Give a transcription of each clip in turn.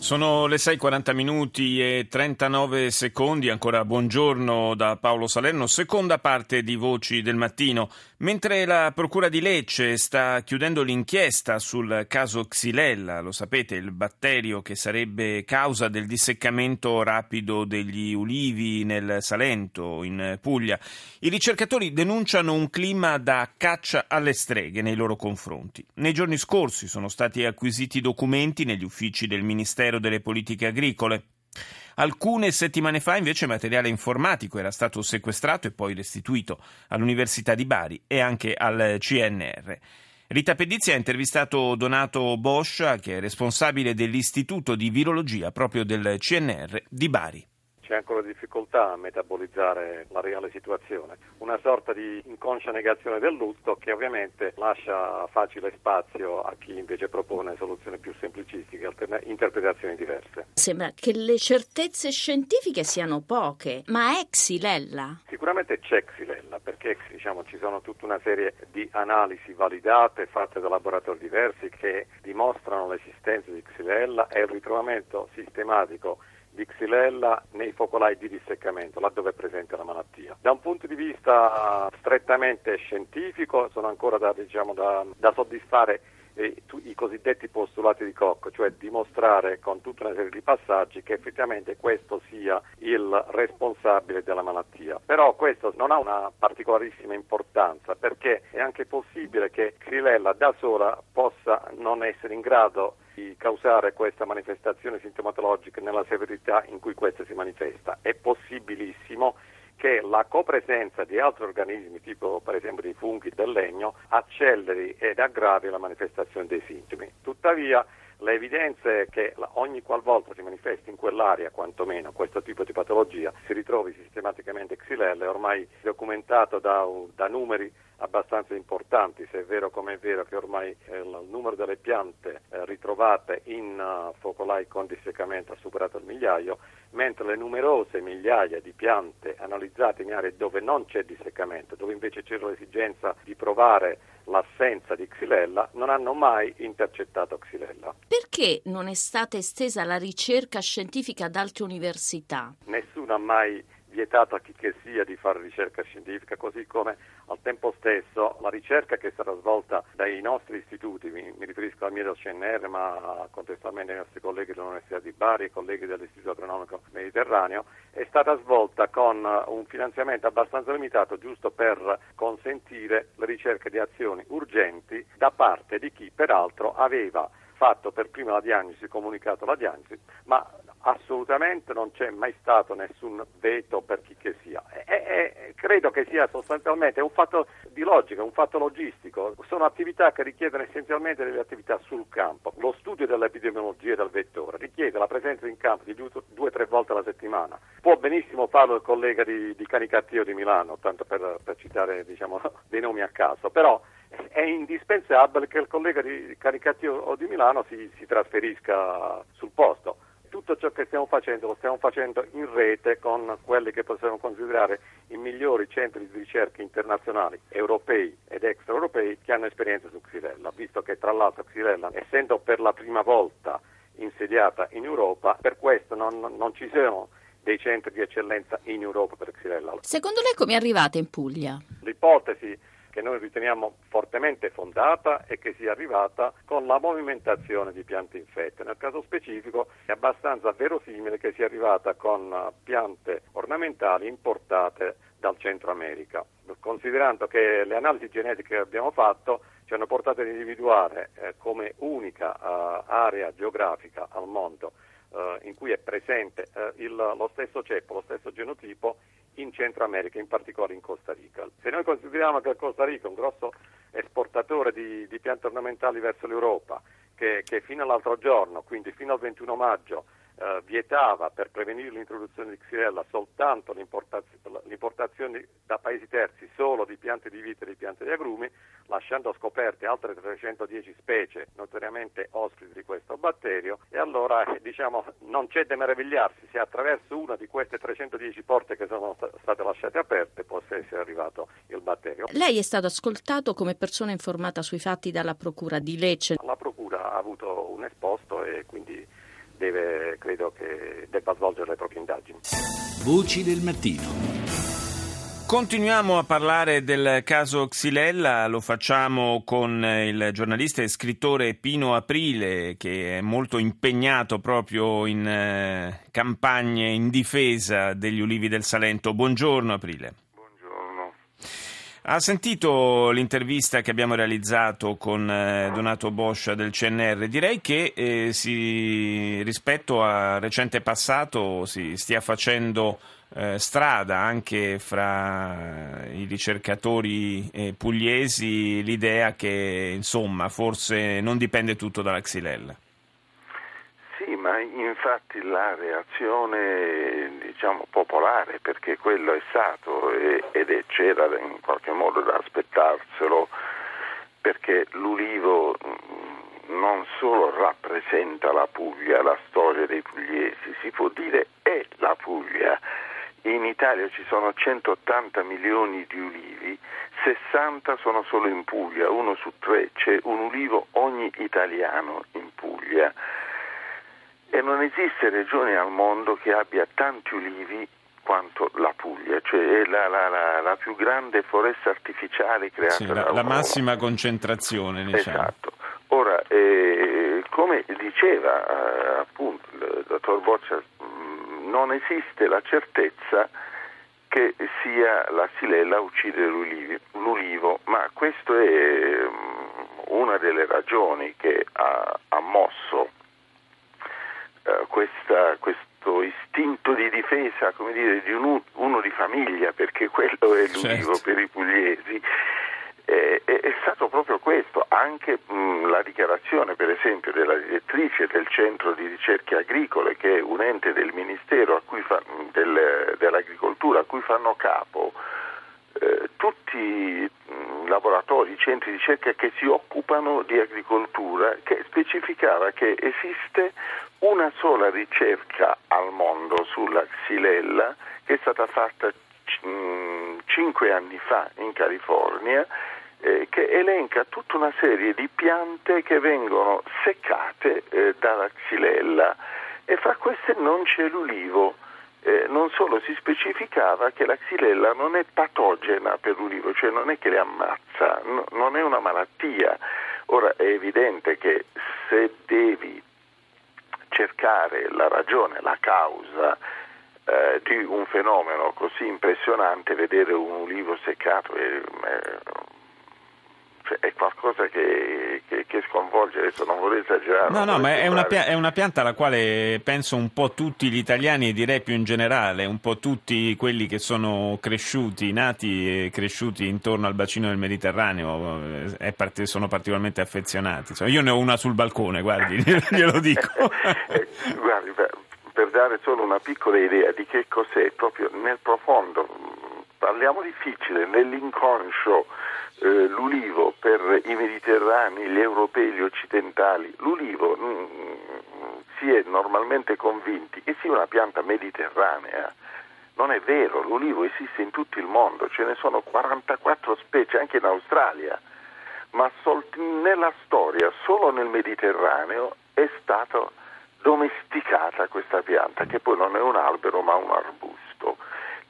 Sono le 6.40 minuti e 39 secondi, ancora buongiorno da Paolo Salerno, seconda parte di Voci del Mattino. Mentre la Procura di Lecce sta chiudendo l'inchiesta sul caso Xylella, lo sapete, il batterio che sarebbe causa del disseccamento rapido degli ulivi nel Salento, in Puglia, i ricercatori denunciano un clima da caccia alle streghe nei loro confronti. Nei giorni scorsi sono stati acquisiti documenti negli uffici del Ministero Ministero delle Politiche Agricole. Alcune settimane fa invece materiale informatico era stato sequestrato e poi restituito all'Università di Bari e anche al CNR. Rita Pedizzi ha intervistato Donato Boscia, che è responsabile dell'Istituto di Virologia proprio del CNR di Bari c'è ancora difficoltà a metabolizzare la reale situazione, una sorta di inconscia negazione del lutto che ovviamente lascia facile spazio a chi invece propone soluzioni più semplicistiche, alterna- interpretazioni diverse. Sembra che le certezze scientifiche siano poche, ma è Xylella? Sicuramente c'è Xylella, perché diciamo, ci sono tutta una serie di analisi validate fatte da laboratori diversi che dimostrano l'esistenza di Xylella e il ritrovamento sistematico di Xylella nei focolai di disseccamento, laddove è presente la malattia. Da un punto di vista strettamente scientifico sono ancora da, diciamo, da, da soddisfare eh, i cosiddetti postulati di Koch, cioè dimostrare con tutta una serie di passaggi che effettivamente questo sia il responsabile della malattia. Però questo non ha una particolarissima importanza perché è anche possibile che Xylella da sola possa non essere in grado di causare questa manifestazione sintomatologica nella severità in cui questa si manifesta. È possibilissimo che la copresenza di altri organismi, tipo per esempio dei funghi del legno, acceleri ed aggravi la manifestazione dei sintomi. Tuttavia, le evidenze che ogni qualvolta si manifesti in quell'area, quantomeno questo tipo di patologia, si ritrovi sistematicamente Xylella, è ormai documentato da, da numeri abbastanza importanti, se è vero come è vero che ormai eh, il numero delle piante eh, ritrovate in uh, focolai con disseccamento ha superato il migliaio, mentre le numerose migliaia di piante analizzate in aree dove non c'è disseccamento, dove invece c'era l'esigenza di provare l'assenza di Xylella, non hanno mai intercettato Xylella. Perché non è stata estesa la ricerca scientifica ad altre università? Nessuno ha mai vietato a chi che sia di fare ricerca scientifica, così come al tempo stesso la ricerca che è stata svolta dai nostri istituti, mi, mi riferisco al mio del CNR, ma contestualmente ai nostri colleghi dell'Università di Bari e colleghi dell'Istituto Agronomico Mediterraneo, è stata svolta con un finanziamento abbastanza limitato giusto per consentire le ricerche di azioni urgenti da parte di chi peraltro aveva fatto per prima la diagnosi, comunicato la diagnosi, ma assolutamente non c'è mai stato nessun veto per chi che sia. E, e, credo che sia sostanzialmente un fatto di logica, un fatto logistico. Sono attività che richiedono essenzialmente delle attività sul campo. Lo studio dell'epidemiologia del vettore richiede la presenza in campo di due o tre volte alla settimana. Può benissimo farlo il collega di, di Canicattio di Milano, tanto per, per citare diciamo, dei nomi a caso, però è indispensabile che il collega di Caricatio o di Milano si, si trasferisca sul posto tutto ciò che stiamo facendo lo stiamo facendo in rete con quelli che possiamo considerare i migliori centri di ricerca internazionali, europei ed extraeuropei, che hanno esperienza su Xylella, visto che tra l'altro Xylella, essendo per la prima volta insediata in Europa, per questo non, non ci sono dei centri di eccellenza in Europa per Xylella. Secondo lei come è arrivata in Puglia? L'ipotesi che noi riteniamo fortemente fondata e che sia arrivata con la movimentazione di piante infette. Nel caso specifico è abbastanza verosimile che sia arrivata con uh, piante ornamentali importate dal Centro America, considerando che le analisi genetiche che abbiamo fatto ci hanno portato ad individuare eh, come unica uh, area geografica al mondo uh, in cui è presente uh, il, lo stesso ceppo, lo stesso genotipo in Centro America, in particolare in Costa Rica. Se noi consideriamo che Costa Rica è un grosso esportatore di, di piante ornamentali verso l'Europa, che, che, fino all'altro giorno, quindi fino al 21 maggio, eh, vietava per prevenire l'introduzione di Xylella soltanto l'importazione da paesi terzi solo di piante di vite e di piante di agrumi, lasciando scoperte altre 310 specie notoriamente ospiti di questo batterio e allora diciamo non c'è da meravigliarsi se attraverso una di queste 310 porte che sono state lasciate aperte possa essere arrivato il batterio. Lei è stato ascoltato come persona informata sui fatti dalla Procura di Lecce. La Procura ha avuto un esposto e quindi deve, credo che debba svolgere le proprie indagini. Voci del mattino. Continuiamo a parlare del caso Xylella, lo facciamo con il giornalista e scrittore Pino Aprile che è molto impegnato proprio in eh, campagne in difesa degli ulivi del Salento. Buongiorno Aprile. Ha sentito l'intervista che abbiamo realizzato con eh, Donato Boscia del CNR? Direi che eh, si, rispetto al recente passato si stia facendo eh, strada anche fra i ricercatori eh, pugliesi l'idea che insomma forse non dipende tutto dalla Xylella. Ma infatti la reazione diciamo, popolare, perché quello è stato ed c'era in qualche modo da aspettarselo, perché l'ulivo mm, non solo rappresenta la Puglia, la storia dei pugliesi, si può dire è la Puglia. In Italia ci sono 180 milioni di ulivi, 60 sono solo in Puglia, uno su tre, c'è un ulivo ogni italiano in Puglia e non esiste regione al mondo che abbia tanti ulivi quanto la Puglia, cioè è la, la, la, la più grande foresta artificiale creata sì, la, la massima concentrazione. Diciamo. Esatto. Ora, eh, come diceva eh, appunto il dottor Boccia, mm, non esiste la certezza che sia la xylella a uccidere l'ulivo, ma questa è mm, una delle ragioni che ha, ha mosso eh, questa, questo istinto di difesa, come dire, di un, uno di famiglia, perché quello è l'unico certo. per i pugliesi. Eh, è, è, stato proprio questo, anche mh, la dichiarazione per esempio della direttrice del centro di ricerche agricole che è un ente del Ministero fa, del, dell'Agricoltura a cui fanno capo eh, tutti laboratori, centri di ricerca che si occupano di agricoltura, che specificava che esiste una sola ricerca al mondo sulla xylella che è stata fatta cinque anni fa in California eh, che elenca tutta una serie di piante che vengono seccate eh, dalla xylella e fra queste non c'è l'ulivo. Eh, non solo si specificava che la xylella non è patogena per l'ulivo, cioè non è che le ammazza, no, non è una malattia. Ora è evidente che se devi cercare la ragione, la causa eh, di un fenomeno così impressionante, vedere un ulivo seccato è, è, cioè, è qualcosa che, che, che, sconvolge, adesso non vorrei esagerare. No, no, ma è una, è una, pianta alla quale penso un po' tutti gli italiani e direi più in generale, un po' tutti quelli che sono cresciuti, nati e cresciuti intorno al bacino del Mediterraneo, eh, part- sono particolarmente affezionati. Insomma, io ne ho una sul balcone, guardi, glielo dico. Eh, guardi, per, per dare solo una piccola idea di che cos'è, proprio nel profondo, parliamo difficile, nell'inconscio eh, l'ulivo per i mediterranei, gli europei, gli occidentali, l'ulivo mh, mm, si è normalmente convinti che sia una pianta mediterranea. Non è vero, l'ulivo esiste in tutto il mondo, ce ne sono 44 specie anche in Australia, ma sol- nella storia solo nel Mediterraneo è stata domesticata questa pianta, che poi non è un albero ma un arbusto.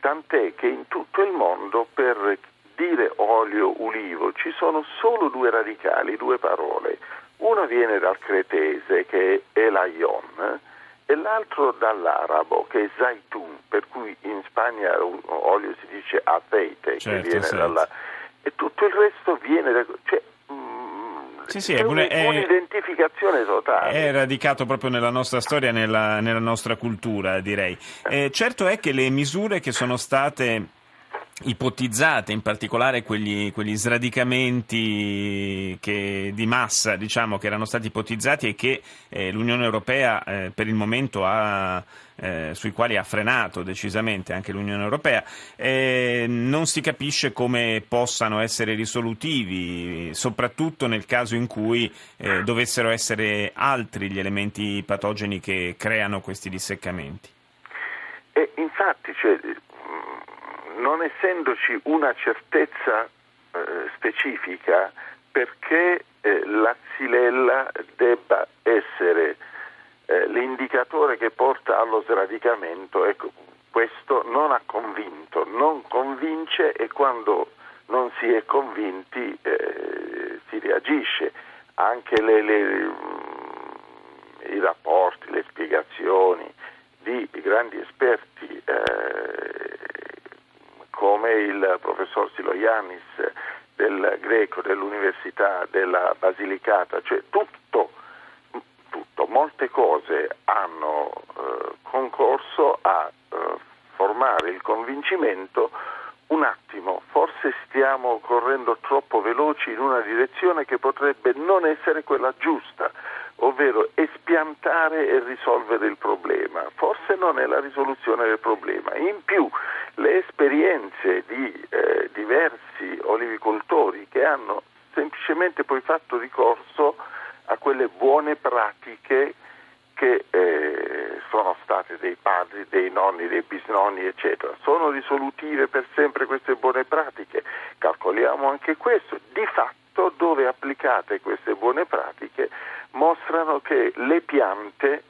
Tant'è che in tutto il mondo per dire olio ulivo ci sono solo due radicali, due parole. Una viene dal cretese che è elayon e l'altro dall'arabo che è zaitun, per cui in Spagna olio si dice aceite, certo, che viene certo. dalla... e tutto il resto viene da... Cioè, mm, sì, sì, è, un, è un'identificazione totale. È radicato proprio nella nostra storia, nella, nella nostra cultura, direi. Eh, certo è che le misure che sono state ipotizzate, in particolare quegli, quegli sradicamenti che, di massa diciamo, che erano stati ipotizzati e che eh, l'Unione Europea eh, per il momento ha, eh, sui quali ha frenato decisamente anche l'Unione Europea, non si capisce come possano essere risolutivi, soprattutto nel caso in cui eh, dovessero essere altri gli elementi patogeni che creano questi disseccamenti. Infatti, cioè, non essendoci una certezza eh, specifica perché eh, la xylella debba essere eh, l'indicatore che porta allo sradicamento, ecco, questo non ha convinto, non convince e quando non si è convinti eh, si reagisce. Anche le, le, mm, i rapporti, le spiegazioni di grandi esperti eh, come il professor Siloiannis del Greco, dell'Università della Basilicata, cioè tutto, tutto molte cose hanno eh, concorso a eh, formare il convincimento un attimo, forse stiamo correndo troppo veloci in una direzione che potrebbe non essere quella giusta, ovvero espiantare e risolvere il problema. Forse non è la risoluzione del problema. In più le esperienze di eh, diversi olivicoltori che hanno semplicemente poi fatto ricorso a quelle buone pratiche che eh, sono state dei padri, dei nonni, dei bisnonni, eccetera. Sono risolutive per sempre queste buone pratiche? Calcoliamo anche questo. Di fatto, dove applicate queste buone pratiche, mostrano che le piante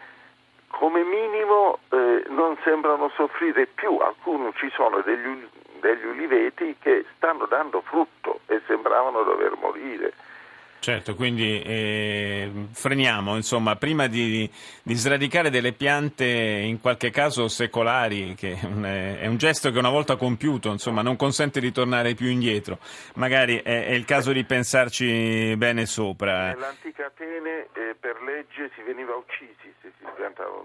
come minimo eh, non sembrano soffrire più, alcuni ci sono degli, degli uliveti che stanno dando frutto e sembravano dover morire. Certo, quindi eh, freniamo, insomma, prima di, di, sradicare delle piante in qualche caso secolari, che è un, gesto che una volta compiuto, insomma, non consente di tornare più indietro. Magari è, è il caso di pensarci bene sopra. Nell'antica Atene eh, per legge si veniva uccisi se si piantavano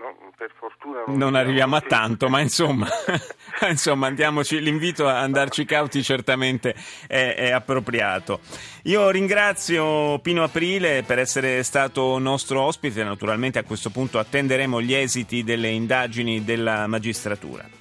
no, per fortuna non, non arriviamo a tanto, ma insomma, insomma andiamoci, l'invito a andarci cauti certamente è, è appropriato. Io ringrazio Pino Aprile per essere stato nostro ospite, naturalmente a questo punto attenderemo gli esiti delle indagini della magistratura.